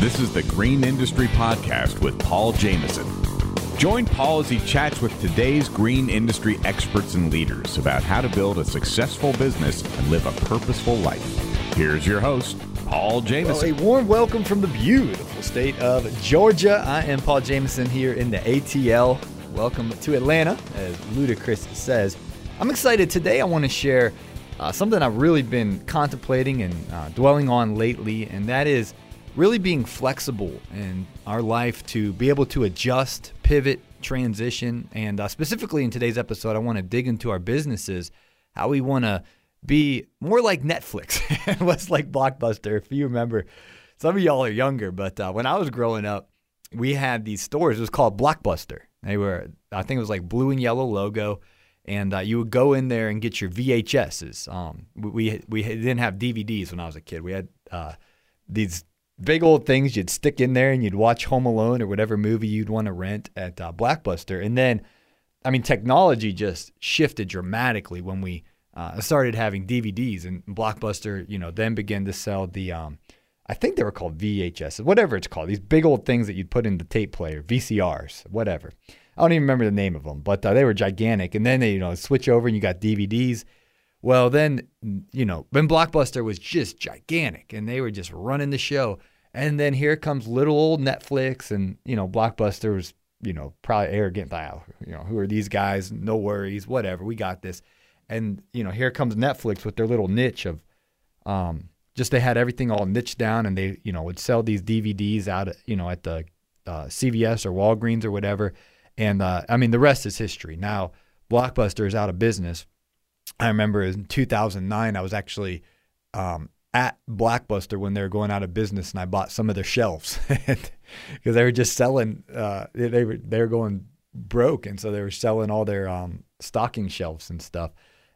This is the Green Industry Podcast with Paul Jameson. Join Paul as he chats with today's green industry experts and leaders about how to build a successful business and live a purposeful life. Here's your host, Paul Jameson. Well, a warm welcome from the beautiful state of Georgia. I am Paul Jameson here in the ATL. Welcome to Atlanta, as Ludacris says. I'm excited today. I want to share uh, something I've really been contemplating and uh, dwelling on lately, and that is really being flexible in our life to be able to adjust, pivot, transition. And uh, specifically in today's episode, I want to dig into our businesses, how we want to be more like Netflix, less like Blockbuster. If you remember, some of y'all are younger, but uh, when I was growing up, we had these stores. It was called Blockbuster. They were, I think it was like blue and yellow logo. And uh, you would go in there and get your VHSs. Um, we, we didn't have DVDs when I was a kid. We had uh, these big old things you'd stick in there and you'd watch Home Alone or whatever movie you'd want to rent at uh, Blockbuster. And then, I mean, technology just shifted dramatically when we uh, started having DVDs and Blockbuster, you know, then began to sell the, um, I think they were called VHS, whatever it's called, these big old things that you'd put in the tape player, VCRs, whatever. I don't even remember the name of them, but uh, they were gigantic. And then they, you know, switch over and you got DVDs. Well, then, you know, then Blockbuster was just gigantic and they were just running the show. And then here comes little old Netflix and, you know, Blockbuster was, you know, probably arrogant. Oh, you know, who are these guys? No worries, whatever. We got this. And, you know, here comes Netflix with their little niche of, um, just they had everything all niched down and they, you know, would sell these DVDs out, you know, at the uh, CVS or Walgreens or whatever. And uh, I mean, the rest is history. Now, Blockbuster is out of business. I remember in 2009, I was actually um, at Blockbuster when they were going out of business, and I bought some of their shelves because they were just selling. Uh, they were they were going broke, and so they were selling all their um, stocking shelves and stuff.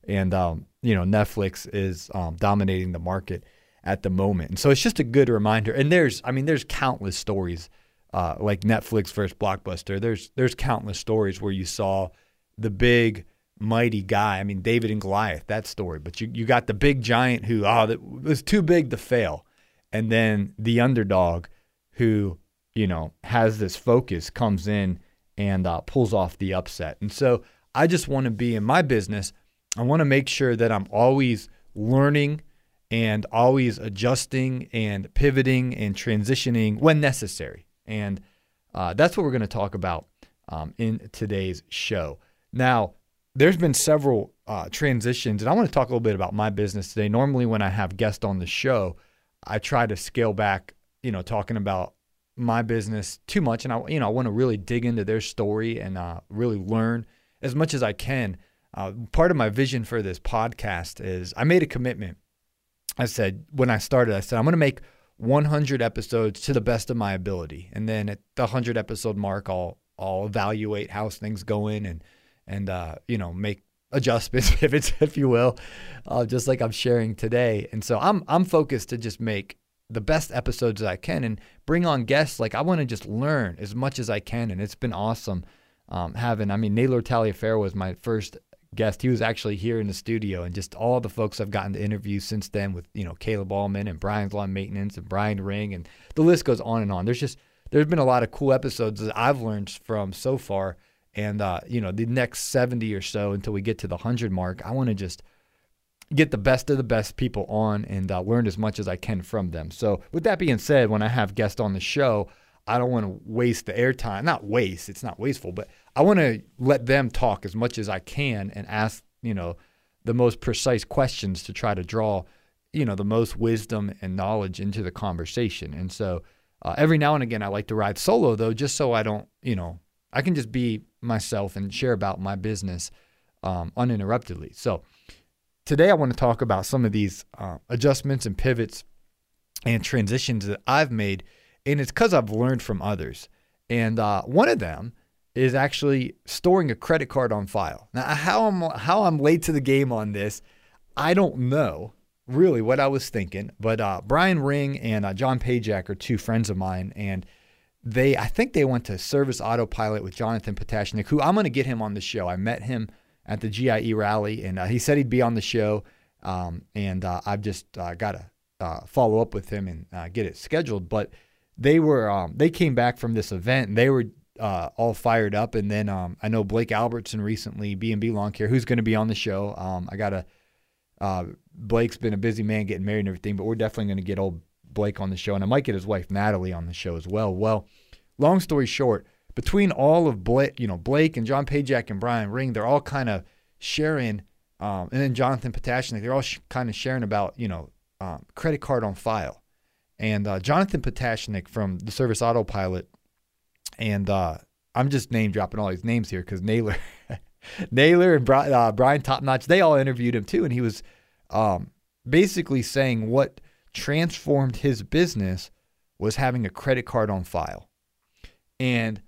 And um, you know, Netflix is um, dominating the market at the moment, and so it's just a good reminder. And there's, I mean, there's countless stories uh, like Netflix versus Blockbuster. There's there's countless stories where you saw the big mighty guy. I mean, David and Goliath, that story. But you, you got the big giant who, oh, that was too big to fail. And then the underdog who, you know, has this focus comes in and uh, pulls off the upset. And so I just want to be in my business. I want to make sure that I'm always learning and always adjusting and pivoting and transitioning when necessary. And uh, that's what we're going to talk about um, in today's show. Now, there's been several uh, transitions, and I want to talk a little bit about my business today. Normally, when I have guests on the show, I try to scale back, you know, talking about my business too much, and I, you know, I want to really dig into their story and uh, really learn as much as I can. Uh, part of my vision for this podcast is I made a commitment. I said when I started, I said I'm going to make 100 episodes to the best of my ability, and then at the 100 episode mark, I'll I'll evaluate how things going and and uh, you know make adjustments, pivots, if you will, uh, just like I'm sharing today. And so I'm I'm focused to just make the best episodes that I can and bring on guests. Like I want to just learn as much as I can, and it's been awesome um, having. I mean, Naylor Taliaferro was my first guest. He was actually here in the studio, and just all the folks I've gotten to interview since then with you know Caleb Allman and Brian's Lawn Maintenance and Brian Ring, and the list goes on and on. There's just there's been a lot of cool episodes that I've learned from so far and uh, you know, the next 70 or so until we get to the 100 mark, I want to just get the best of the best people on and uh, learn as much as I can from them. So, with that being said, when I have guests on the show, I don't want to waste the airtime. Not waste, it's not wasteful, but I want to let them talk as much as I can and ask, you know, the most precise questions to try to draw, you know, the most wisdom and knowledge into the conversation. And so, uh, every now and again, I like to ride solo though, just so I don't, you know, I can just be myself and share about my business um, uninterruptedly. So, today I want to talk about some of these uh, adjustments and pivots and transitions that I've made. And it's because I've learned from others. And uh, one of them is actually storing a credit card on file. Now, how I'm, how I'm late to the game on this, I don't know really what I was thinking. But uh, Brian Ring and uh, John Pajak are two friends of mine. And they I think they went to Service Autopilot with Jonathan Pototschnik, who I'm going to get him on the show. I met him at the GIE rally, and uh, he said he'd be on the show. Um, and uh, I've just uh, got to uh, follow up with him and uh, get it scheduled. But they were um, they came back from this event and they were uh, all fired up. And then um, I know Blake Albertson recently, B and B Lawn Care, who's going to be on the show. Um, I got uh, Blake's been a busy man getting married and everything, but we're definitely going to get old Blake on the show, and I might get his wife Natalie on the show as well. Well, long story short, between all of Blake, you know, Blake and John Pajak and Brian Ring, they're all kind of sharing, um, and then Jonathan Pototschnik, they're all sh- kind of sharing about, you know, um, credit card on file. And uh, Jonathan Pototschnik from the Service Autopilot, and uh, I'm just name dropping all these names here because Naylor, Naylor and Brian, uh, Brian Topnotch, they all interviewed him too, and he was um, basically saying what transformed his business was having a credit card on file. And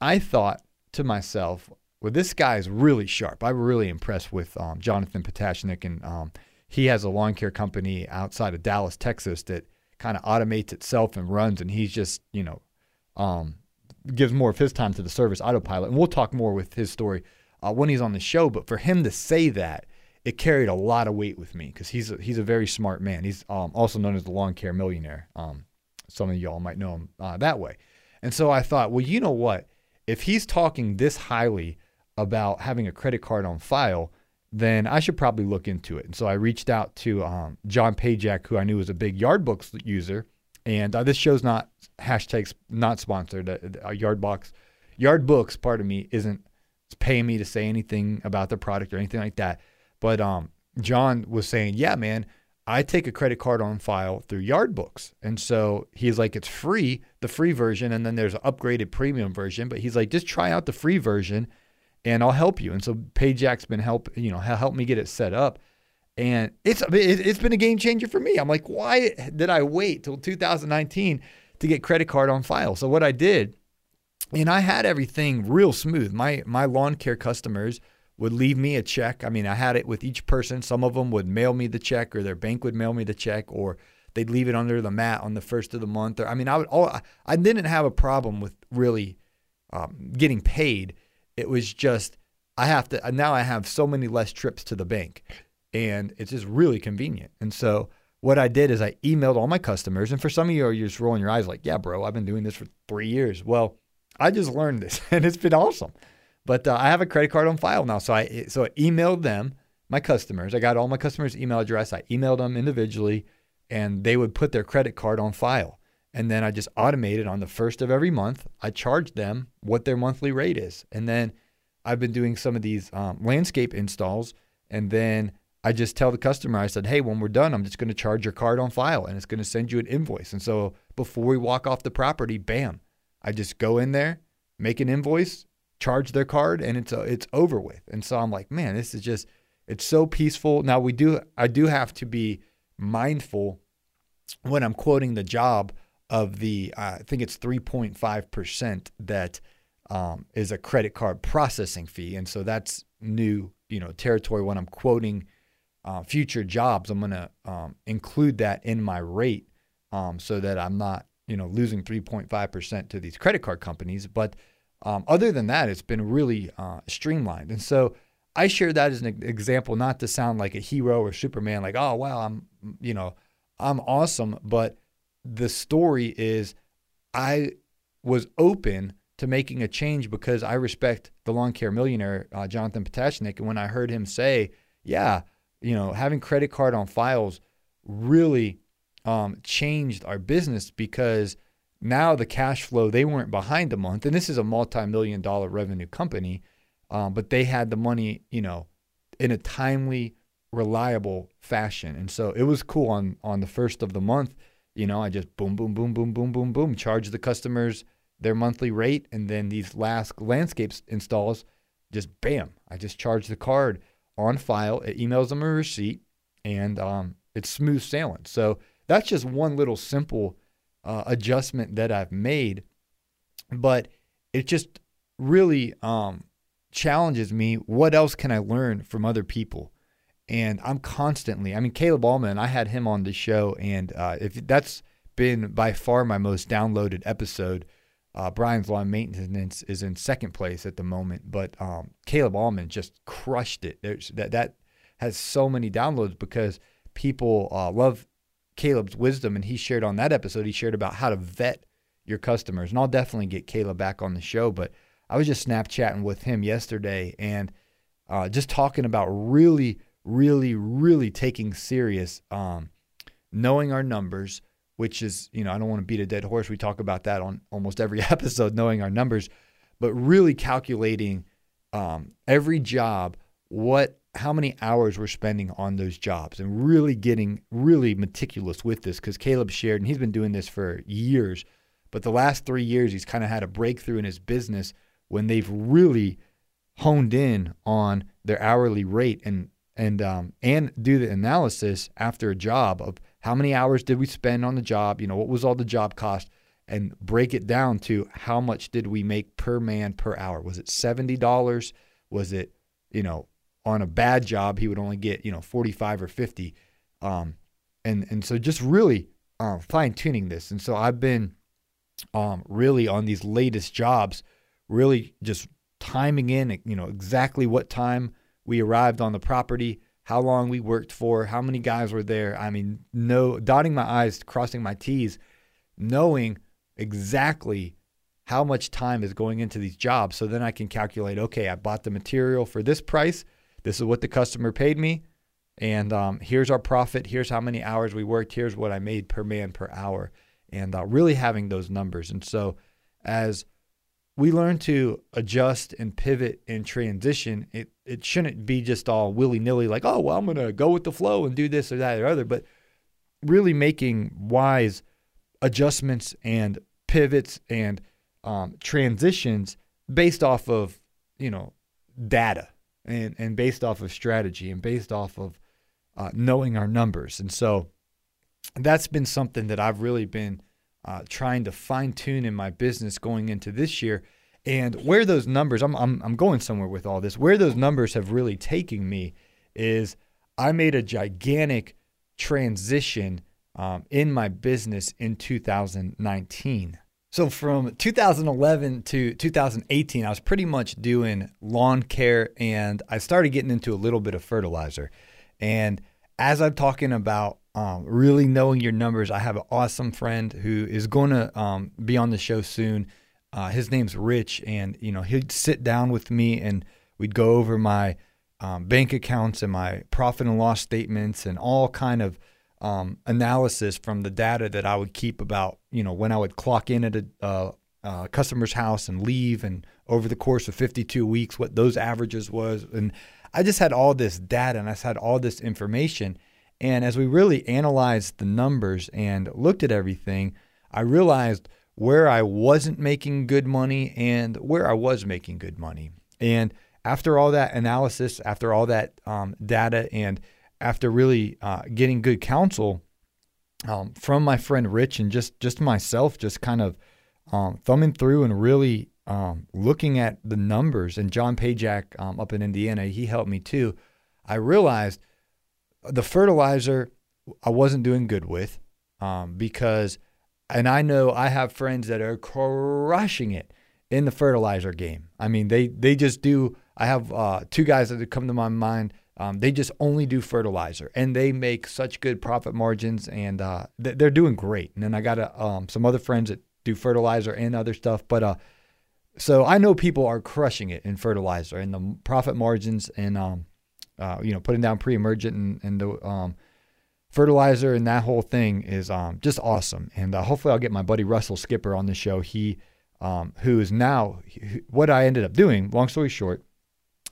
I thought to myself, well, this guy is really sharp. I'm really impressed with um, Jonathan Pototschnik, and um, he has a lawn care company outside of Dallas, Texas, that kind of automates itself and runs. And he's just, you know, um, gives more of his time to the service autopilot. And we'll talk more with his story uh, when he's on the show. But for him to say that, it carried a lot of weight with me because he's a, he's a very smart man. He's um, also known as the lawn care millionaire. Um, some of y'all might know him uh, that way. And so I thought, well, you know what? If he's talking this highly about having a credit card on file, then I should probably look into it. And so I reached out to um, John Pajak, who I knew was a big Yardbooks user. And uh, this show's not hashtags not sponsored. Uh, uh, Yardbox, Yardbooks, part of me isn't paying me to say anything about the product or anything like that. But um, John was saying, yeah, man, I take a credit card on file through Yardbooks. And so he's like, it's free, the free version. And then there's an upgraded premium version. But he's like, just try out the free version and I'll help you. And so Pajak's been help, you know, help me get it set up. And it's it's been a game changer for me. I'm like, why did I wait till 2019 to get credit card on file? So what I did, and I had everything real smooth. My my lawn care customers would leave me a check. I mean, I had it with each person. Some of them would mail me the check, or their bank would mail me the check, or they'd leave it under the mat on the first of the month. Or I mean, I would all I didn't have a problem with really um, getting paid. It was just I have to now. I have so many less trips to the bank, and it's just really convenient. And so what I did is I emailed all my customers. And for some of you, you're just rolling your eyes like, "Yeah, bro, I've been doing this for three years." Well, I just learned this, and it's been awesome. But uh, I have a credit card on file now, so I so I emailed them my customers. I got all my customers' email address. I emailed them individually, and they would put their credit card on file. And then I just automated on the first of every month. I charged them what their monthly rate is, and then I've been doing some of these um, landscape installs, and then I just tell the customer, I said, hey, when we're done, I'm just going to charge your card on file, and it's going to send you an invoice. And so before we walk off the property, bam, I just go in there, make an invoice, charge their card and it's uh, it's over with. And so I'm like, man, this is just it's so peaceful. Now we do I do have to be mindful when I'm quoting the job of the uh, I think it's 3.5 percent that um, is a credit card processing fee, and so that's new you know territory when I'm quoting uh, future jobs. I'm going to um, include that in my rate um, so that I'm not you know losing 3.5 percent to these credit card companies, but um, other than that, it's been really uh, streamlined. And so I share that as an example, not to sound like a hero or Superman, like, oh, wow, I'm, you know, I'm awesome. But the story is I was open to making a change because I respect the lawn care millionaire, uh, Jonathan Pototschnik. And when I heard him say, yeah, you know, having credit card on files really um, changed our business because now the cash flow, they weren't behind a month. And this is a multi million dollar revenue company, um, but they had the money, you know, in a timely, reliable fashion. And so it was cool on, on the first of the month. You know, I just boom, boom, boom, boom, boom, boom, boom, charge the customers their monthly rate. And then these last landscapes installs, just bam, I just charge the card on file. It emails them a receipt and um, it's smooth sailing. So that's just one little simple uh, adjustment that I've made, but it just really um, challenges me. What else can I learn from other people? And I'm constantly, I mean, Caleb Allman, I had him on the show, and uh, if that's been by far my most downloaded episode. Uh, Brian's Lawn Maintenance is in second place at the moment, but um, Caleb Allman just crushed it. There's, that that has so many downloads because people uh, love Caleb's wisdom, and he shared on that episode, he shared about how to vet your customers. And I'll definitely get Caleb back on the show. But I was just Snapchatting with him yesterday and uh, just talking about really, really, really taking serious um, knowing our numbers, which is, you know, I don't want to beat a dead horse. We talk about that on almost every episode, knowing our numbers, but really calculating um, every job, what, how many hours we're spending on those jobs, and really getting really meticulous with this. Because Caleb shared, and he's been doing this for years, but the last three years he's kind of had a breakthrough in his business when they've really honed in on their hourly rate and and um, and do the analysis after a job of how many hours did we spend on the job, you know, what was all the job cost, and break it down to how much did we make per man per hour. Was it seventy dollars? Was it, you know, on a bad job he would only get you know forty five or fifty, um, and and so just really uh, fine tuning this. And so I've been um, really on these latest jobs, really just timing in, you know, exactly what time we arrived on the property, how long we worked for, how many guys were there. I mean, no dotting my I's, crossing my T's, knowing exactly how much time is going into these jobs. So then I can calculate, okay, I bought the material for this price. This is what the customer paid me. And um, here's our profit. Here's how many hours we worked. Here's what I made per man per hour. And uh, really having those numbers. And so as we learn to adjust and pivot and transition. It it shouldn't be just all willy nilly, like, oh, well, I'm going to go with the flow and do this or that or other, but really making wise adjustments and pivots and um, transitions based off of, you know, data and, and based off of strategy and based off of uh, knowing our numbers. And so that's been something that I've really been uh, trying to fine tune in my business going into this year. And where those numbers, I'm, I'm, I'm going somewhere with all this, where those numbers have really taken me is I made a gigantic transition um, in my business in 2019. So from 2011 to 2018, I was pretty much doing lawn care and I started getting into a little bit of fertilizer. And as I'm talking about um, really knowing your numbers. I have an awesome friend who is going to um, be on the show soon. Uh, his name's Rich, and you know he'd sit down with me and we'd go over my um, bank accounts and my profit and loss statements and all kind of um, analysis from the data that I would keep about you know when I would clock in at a uh, uh, customer's house and leave, and over the course of 52 weeks, what those averages was, and I just had all this data and I had all this information and as we really analyzed the numbers and looked at everything, I realized where I wasn't making good money and where I was making good money. And after all that analysis, after all that um, data, and after really uh, getting good counsel um, from my friend Rich and just just myself, just kind of um, thumbing through and really um, looking at the numbers, and John Pajak um, up in Indiana, he helped me too. I realized the fertilizer I wasn't doing good with um, because, and I know I have friends that are crushing it in the fertilizer game. I mean, they they just do. I have uh, two guys that come to my mind. Um, they just only do fertilizer, and they make such good profit margins, and uh, they're doing great. And then I got a, um, some other friends that do fertilizer and other stuff, but uh, so I know people are crushing it in fertilizer and the profit margins and um, uh, you know, putting down pre-emergent and, and the um, fertilizer and that whole thing is um, just awesome. And uh, hopefully, I'll get my buddy Russell Skipper on the show. He, um, who is now what I ended up doing. Long story short,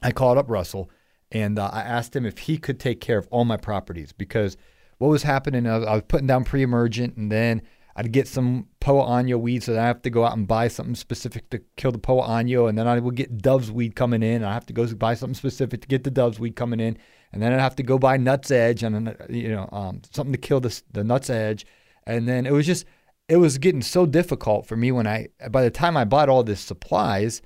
I called up Russell and uh, I asked him if he could take care of all my properties because what was happening, I was, I was putting down pre-emergent and then I'd get some poa annua weeds, so I have to go out and buy something specific to kill the poa annua, and then I would get dove's weed coming in. and I have to go buy something specific to get the dove's weed coming in, and then I'd have to go buy nutsedge and you know um, something to kill the the nutsedge, and then it was just it was getting so difficult for me when I by the time I bought all this supplies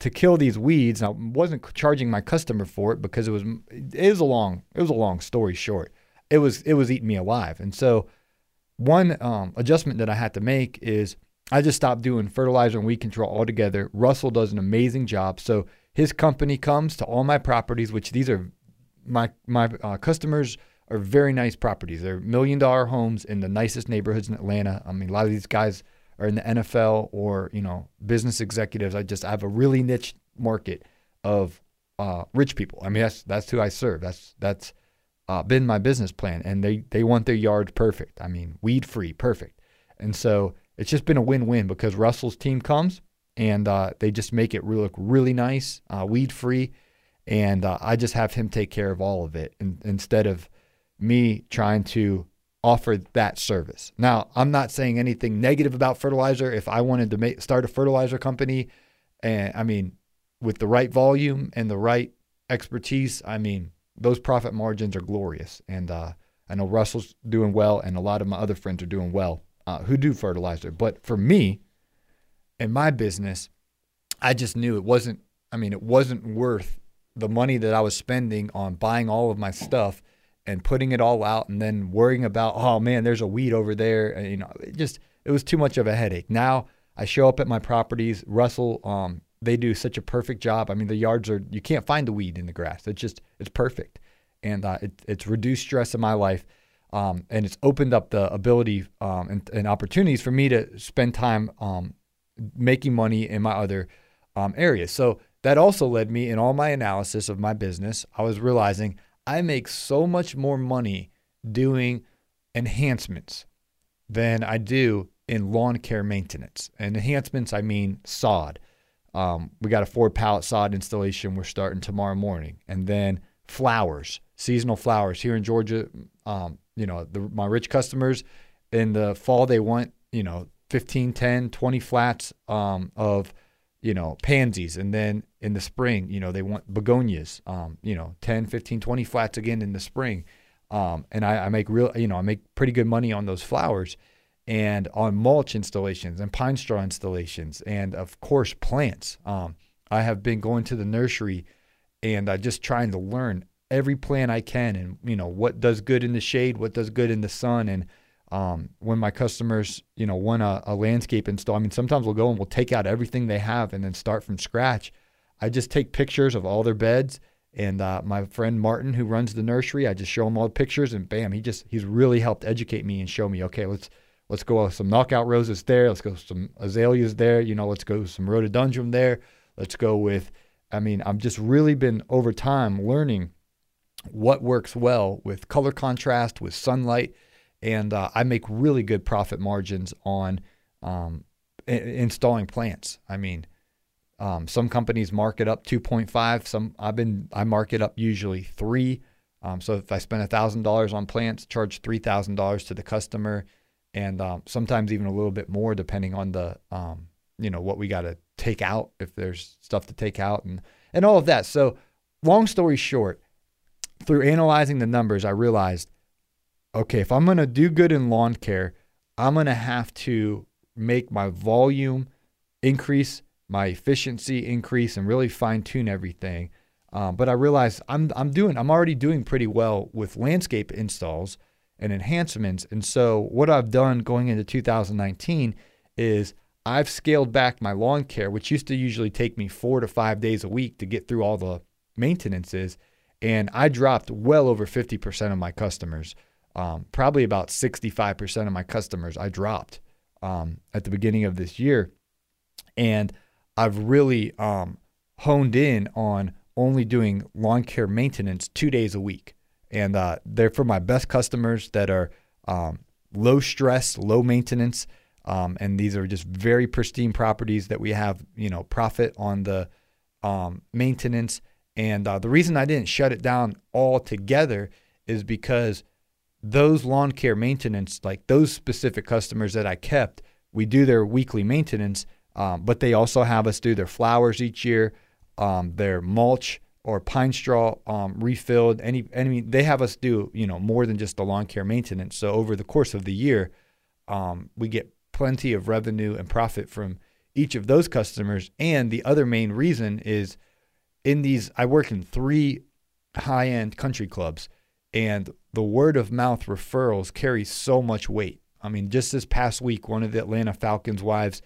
to kill these weeds, I wasn't charging my customer for it because it was it was a long it was a long story short. It was it was eating me alive, and so one um, adjustment that I had to make is I just stopped doing fertilizer and weed control altogether. Russell does an amazing job. So his company comes to all my properties, which these are my my uh, customers are very nice properties. They're million dollar homes in the nicest neighborhoods in Atlanta. I mean, a lot of these guys are in the NFL or you know business executives. I just I have a really niche market of uh, rich people. I mean that's that's who I serve. That's that's uh, been my business plan, and they they want their yards perfect. I mean weed free, perfect. And so it's just been a win win because Russell's team comes and uh, they just make it look really nice, uh, weed free, and uh, I just have him take care of all of it and, instead of me trying to offer that service. Now, I'm not saying anything negative about fertilizer. If I wanted to make, start a fertilizer company, and I mean, with the right volume and the right expertise, I mean, those profit margins are glorious. And uh, I know Russell's doing well, and a lot of my other friends are doing well uh, who do fertilizer. But for me, in my business, I just knew it wasn't. I mean, it wasn't worth the money that I was spending on buying all of my stuff and putting it all out and then worrying about oh man there's a weed over there. And, you know it just it was too much of a headache. Now i show up at my properties russell um, they do such a perfect job. I mean the yards are you can't find the weed in the grass. It's just it's perfect. And uh, it, it's reduced stress in my life um, and it's opened up the ability um, and, and, opportunities for me to spend time um, making money in my other um, areas. So that also led me in all my analysis of my business i was realizing I make so much more money doing enhancements than I do in lawn care maintenance. And enhancements, I mean sod. Um, we got a four pallet sod installation we're starting tomorrow morning. And then flowers, seasonal flowers here in Georgia. Um, you know, the, my rich customers in the fall, they want, you know, 15, 10, 20 flats um, of you know, pansies. And then in the spring, you know, they want begonias, um, you know, 10, 15, 20 flats again in the spring. Um, and I, I, make real, you know, I make pretty good money on those flowers and on mulch installations and pine straw installations. And of course, plants. Um, I have been going to the nursery and uh, just trying to learn every plant I can and, you know, what does good in the shade, what does good in the sun. And, um, when my customers, you know, want a, a, landscape install, I mean, sometimes we'll go and we'll take out everything they have and then start from scratch. I just take pictures of all their beds. And uh, my friend Martin, who runs the nursery, I just show him all the pictures, and bam, he just he's really helped educate me and show me, okay, let's let's go with some knockout roses there, let's go with some azaleas there, you know, let's go with some rhododendron there, let's go with. I mean, I've just really been over time learning what works well with color contrast, with sunlight and uh, I make really good profit margins on um, installing plants. I mean, um, some companies mark it up 2.5. Some I've been I mark it up usually three. Um, so if I spend thousand dollars on plants, charge three thousand dollars to the customer, and um, sometimes even a little bit more depending on the um, you know what we got to take out if there's stuff to take out and and all of that. So long story short, through analyzing the numbers, I realized okay, if I'm going to do good in lawn care, I'm going to have to make my volume increase, my efficiency increase, and really fine tune everything. Um, but I realized I'm I'm doing I'm already doing pretty well with landscape installs and enhancements. And so what I've done going into 2019 is I've scaled back my lawn care, which used to usually take me four to five days a week to get through all the maintenances, and I dropped well over 50% of my customers um, probably about 65% of my customers I dropped um, at the beginning of this year. And I've really um, honed in on only doing lawn care maintenance two days a week. And uh, they're for my best customers that are um, low stress, low maintenance. Um, and these are just very pristine properties that we have, you know, profit on the um, maintenance. And uh, the reason I didn't shut it down altogether is because those lawn care maintenance, like those specific customers that I kept, we do their weekly maintenance, um, but they also have us do their flowers each year, um, their mulch or pine straw um, refilled. Any, any, they have us do you know more than just the lawn care maintenance. So over the course of the year, um, we get plenty of revenue and profit from each of those customers. And the other main reason is in these, I work in three high end country clubs. And the word of mouth referrals carry so much weight. I mean, just this past week, one of the Atlanta Falcons wives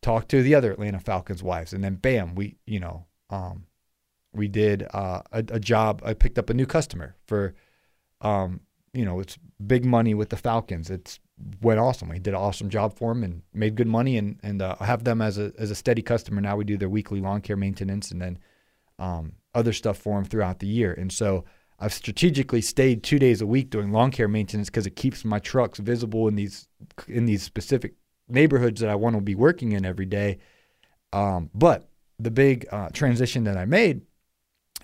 talked to the other Atlanta Falcons wives, and then bam, we, you know, um, we did uh, a, a, job. I picked up a new customer for, um, you know, it's big money with the Falcons. It's went awesome. We did an awesome job for them and made good money, and and uh, have them as a as a steady customer. Now we do their weekly lawn care maintenance and then um, other stuff for them throughout the year. And so I've strategically stayed two days a week doing lawn care maintenance because it keeps my trucks visible in these in these specific neighborhoods that I want to be working in every day. Um, but the big uh, transition that I made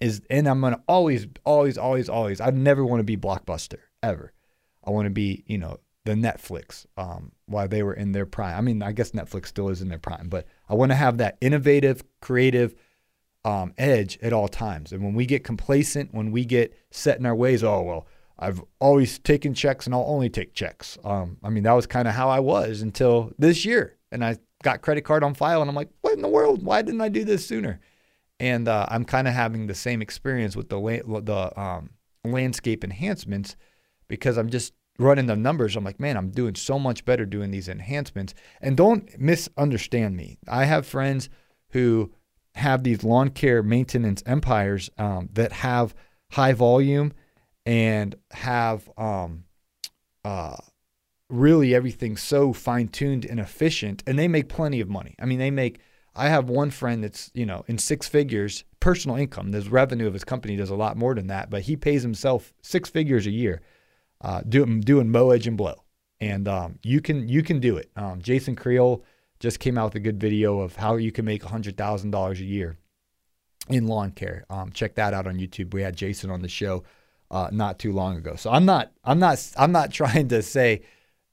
is, and I'm gonna always, always, always, always. I never want to be blockbuster ever. I want to be, you know, the Netflix um, while they were in their prime. I mean, I guess Netflix still is in their prime, but I want to have that innovative, creative um, edge at all times. And when we get complacent, when we get set in our ways, oh well, I've always taken checks and I'll only take checks. Um, I mean, that was kind of how I was until this year, and I got credit card on file, and I'm like, what in the world? Why didn't I do this sooner? And uh, I'm kind of having the same experience with the la- the um, landscape enhancements because I'm just running the numbers. I'm like, man, I'm doing so much better doing these enhancements. And don't misunderstand me. I have friends who have these lawn care maintenance empires um, that have high volume and have um, uh, really everything so fine tuned and efficient, and they make plenty of money. I mean, they make. I have one friend that's you know in six figures personal income. The revenue of his company does a lot more than that, but he pays himself six figures a year, uh, doing doing mow edge and blow, and um, you can you can do it. Um, Jason Creel just came out with a good video of how you can make hundred thousand dollars a year in lawn care. Um, check that out on YouTube. We had Jason on the show uh, not too long ago. So I'm not I'm not I'm not trying to say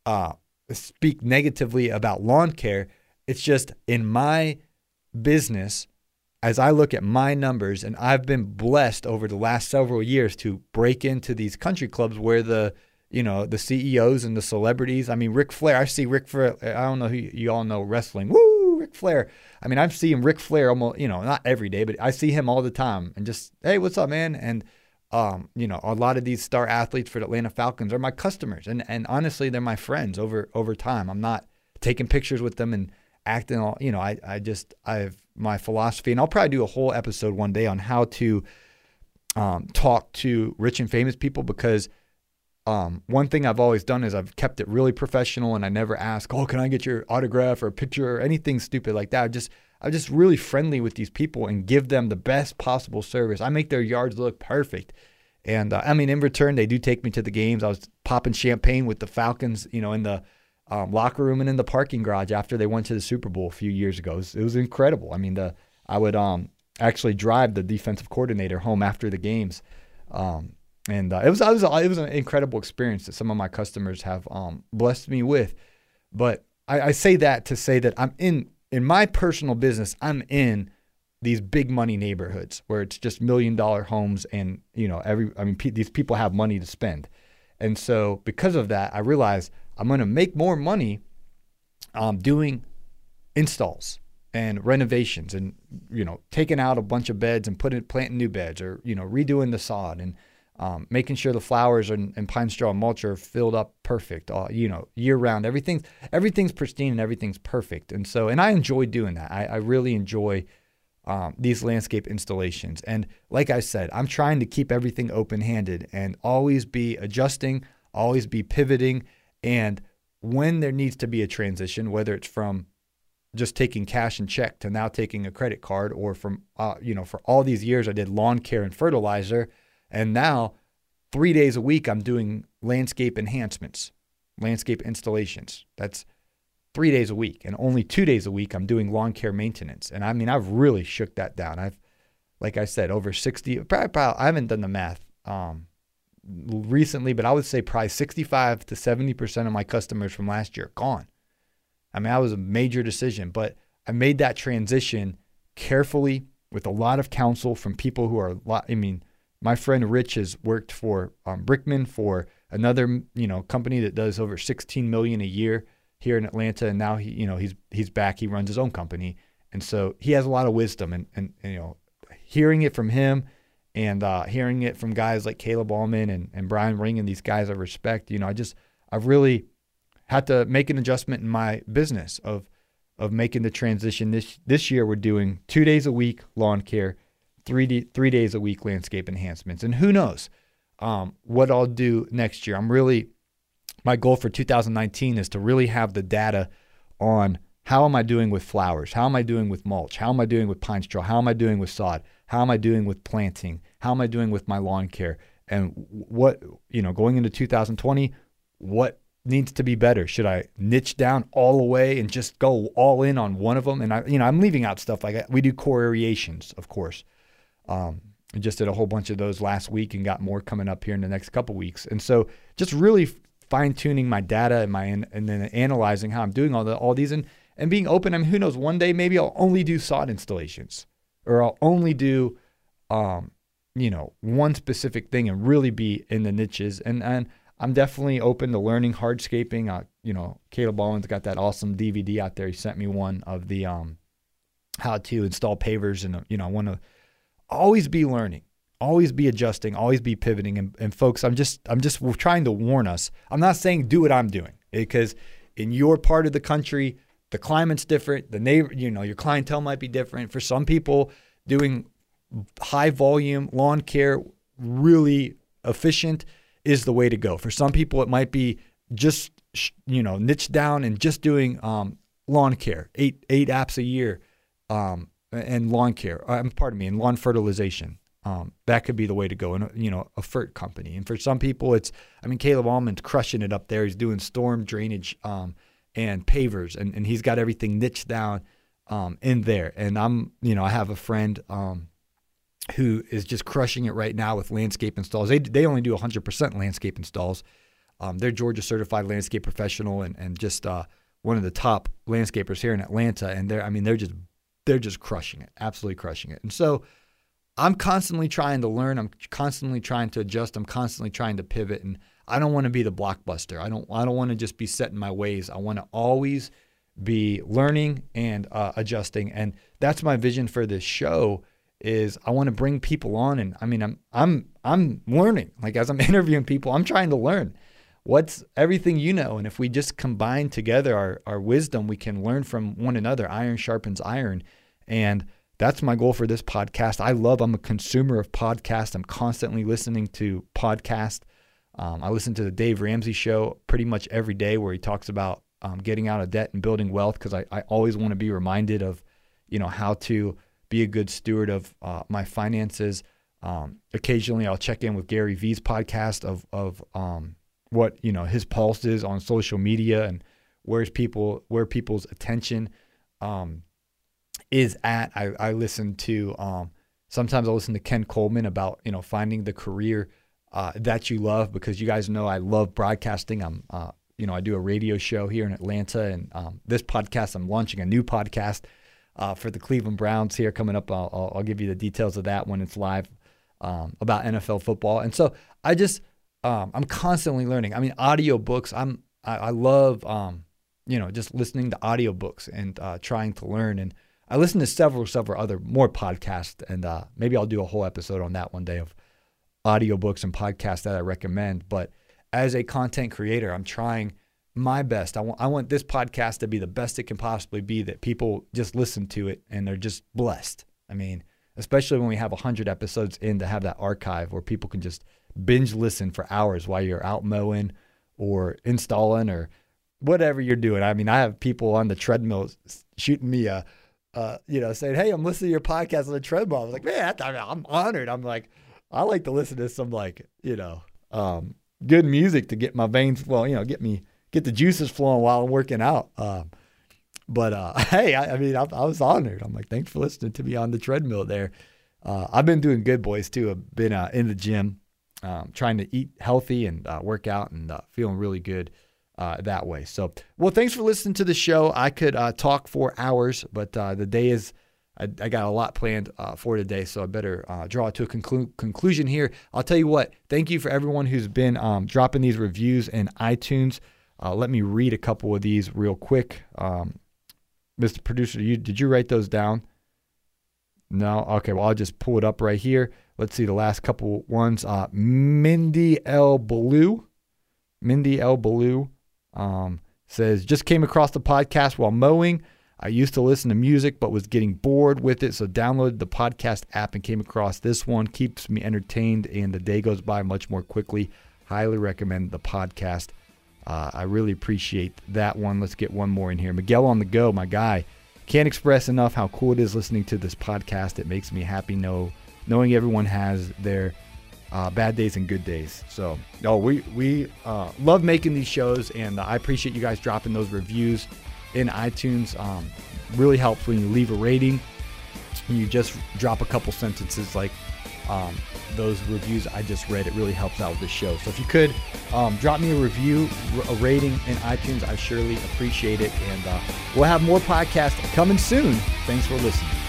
uh, speak negatively about lawn care. It's just in my business, as I look at my numbers, and I've been blessed over the last several years to break into these country clubs where the you know the CEOs and the celebrities. I mean, Ric Flair. I see Ric Flair. I don't know who you all know wrestling. Woo, Ric Flair. I mean, I'm seeing Ric Flair almost you know not every day, but I see him all the time, and just hey, what's up, man? And um, you know, a lot of these star athletes for the Atlanta Falcons are my customers, and and honestly, they're my friends over over time. I'm not taking pictures with them and acting all, you know. I I just I have my philosophy, and I'll probably do a whole episode one day on how to um, talk to rich and famous people because. Um, one thing I've always done is I've kept it really professional and I never ask, oh, can I get your autograph or a picture or anything stupid like that. I just I'm just really friendly with these people and give them the best possible service. I make their yards look perfect. And uh, I mean, in return, they do take me to the games. I was popping champagne with the Falcons, you know, in the um, locker room and in the parking garage after they went to the Super Bowl a few years ago. It was, it was incredible. I mean, the I would um, actually drive the defensive coordinator home after the games, um, and uh, it was it was it was an incredible experience that some of my customers have um, blessed me with. But I, I say that to say that I'm in in my personal business, I'm in these big money neighborhoods where it's just million dollar homes and you know every I mean these people have money to spend. And so because of that, I realized I'm going to make more money um, doing installs and renovations and you know taking out a bunch of beds and putting planting new beds or you know redoing the sod and um, making sure the flowers and, and, pine straw mulch are filled up perfect, all, you know, year round. Everything's everything's pristine and everything's perfect. And so, and I enjoy doing that. I, I really enjoy um, these landscape installations. And like I said, I'm trying to keep everything open handed and always be adjusting, always be pivoting. And when there needs to be a transition, whether it's from just taking cash and check to now taking a credit card, or from, uh, you know, for all these years I did lawn care and fertilizer and now, three days a week, I'm doing landscape enhancements, landscape installations. That's three days a week. And only two days a week, I'm doing lawn care maintenance. And I mean, I've really shook that down. I've, like I said, over 60, probably, probably I haven't done the math um, recently, but I would say probably 65 to 70% of my customers from last year gone. I mean, that was a major decision, but I made that transition carefully with a lot of counsel from people who are, I mean, my friend Rich has worked for um, Brickman for another you know company that does over 16 million a year here in Atlanta, and now he you know he's he's back. He runs his own company, and so he has a lot of wisdom. And, and, and you know, hearing it from him, and uh, hearing it from guys like Caleb Allman and, and Brian Ring and these guys I respect, you know, I just I've really had to make an adjustment in my business of of making the transition. This this year we're doing two days a week lawn care three three days a week landscape enhancements, and who knows um, what I'll do next year. I'm really my goal for 2019 is to really have the data on how am I doing with flowers? How am I doing with mulch? How am I doing with pine straw? How am I doing with sod? How am I doing with planting? How am I doing with my lawn care? And what, you know, going into 2020, what needs to be better? Should I niche down all the way and just go all in on one of them? And I, you know, I'm leaving out stuff like we do core aerations, of course. Um, I just did a whole bunch of those last week and got more coming up here in the next couple weeks. And so just really fine tuning my data and my and then analyzing how I'm doing all the all these and and being open. I mean, who knows? One day maybe I'll only do sod installations, or I'll only do, um, you know, one specific thing and really be in the niches. And and I'm definitely open to learning hardscaping. Uh, you know, Caleb Baldwin's got that awesome DVD out there. He sent me one of the um, how to install pavers, and you know, I want to always be learning always be adjusting always be pivoting. And, and folks i'm just i'm just trying to warn us. I'm not saying do what i'm doing because in your part of the country the climate's different. The neighbor you know your clientele might be different. For some people doing high volume lawn care really efficient is the way to go. For some people it might be just you know niche down and just doing um, lawn care eight eight apps a year. Um, and lawn care um, pardon me and lawn fertilization um, that could be the way to go and you know a fert company and for some people it's i mean caleb almond's crushing it up there he's doing storm drainage um, and pavers, and, and he's got everything niched down um, in there. And I'm, you know, I have a friend um, who is just crushing it right now with landscape installs. They, they only do 100% landscape installs. Um, they're Georgia certified landscape professional and, and just uh, one of the top landscapers here in Atlanta. And they're, I mean, they're just, they're just crushing it, absolutely crushing it. And so I'm constantly trying to learn. I'm constantly trying to adjust. I'm constantly trying to pivot. And I don't want to be the blockbuster. I don't I don't want to just be set in my ways. I want to always be learning and uh, adjusting. And that's my vision for this show is I want to bring people on and I mean I'm I'm I'm learning. Like as I'm interviewing people, I'm trying to learn what's everything you know. And if we just combine together our, our wisdom, we can learn from one another. Iron sharpens iron. And that's my goal for this podcast. I love, I'm a consumer of podcasts. I'm constantly listening to podcasts. Um, I listen to the Dave Ramsey show pretty much every day where he talks about um, getting out of debt and building wealth because I, I always want to be reminded of, you know, how to be a good steward of uh, my finances. Um, occasionally, I'll check in with Gary Vee's podcast of of um, what you know his pulse is on social media and where's people where people's attention um, is at. I, I listen to um, sometimes I listen to Ken Coleman about you know finding the career uh, that you love because you guys know I love broadcasting. I'm, uh, you know, I do a radio show here in Atlanta, and um, this podcast, I'm launching a new podcast uh, for the Cleveland Browns here coming up. I'll, I'll, give you the details of that when it's live um, about NFL football. And so I just, um, I'm constantly learning. I mean, audiobooks, I'm, I, I love, um, you know, just listening to audiobooks and uh, trying to learn. And I listen to several, several other more podcasts, and uh, maybe I'll do a whole episode on that one day of audiobooks and podcasts that I recommend. But as a content creator, I'm trying my best. I want I want this podcast to be the best it can possibly be that people just listen to it and they're just blessed. I mean, especially when we have 100 episodes in to have that archive where people can just binge listen for hours while you're out mowing or installing or whatever you're doing. I mean, I have people on the treadmill shooting me a uh, you know, saying, "Hey, I'm listening to your podcast on the treadmill." I was like, "Man, I'm honored." I'm like, I like to listen to some like you know um, good music to get my veins well, you know, get me get the juices flowing while I'm working out. Um, but uh, hey, I, I mean, I, I, was honored. I'm like, thanks for listening to me on the treadmill there. Uh, I've been doing good, boys, too. I've been uh, in the gym, um, trying to eat healthy and uh, work out and uh, feeling really good uh, that way. So, well, thanks for listening to the show. I could talk for hours, but the day is I, I got a lot planned uh, for today, so I better uh, draw to a conclu- conclusion here. I'll tell you what, thank you for everyone who's been um, dropping these reviews in iTunes. Uh, let me read a couple of these real quick. Um, Mr. Producer, you, did you write those down? No? Okay, well, I'll just pull it up right here. Let's see the last couple ones. Uh, Mindy L. Blue. Mindy L. Blue um, says, just came across the podcast while mowing. I used to listen to music but was getting bored with it, so downloaded the podcast app and came across this one. Keeps me entertained and the day goes by much more quickly. Highly recommend the podcast. Uh, I really appreciate that one. Let's get one more in here. Miguel on the go, my guy. Can't express enough how cool it is listening to this podcast. It makes me happy know knowing everyone has their uh, bad days and good days. So, no, we we uh, love making these shows, and I appreciate you guys dropping those reviews in iTunes. Um, really helps when you leave a rating. And you just drop a couple sentences like um, those reviews I just read. It really helps out with the show. So if you could um, drop me a review, a rating in iTunes, I surely appreciate it. And uh, we'll have more podcasts coming soon. Thanks for listening.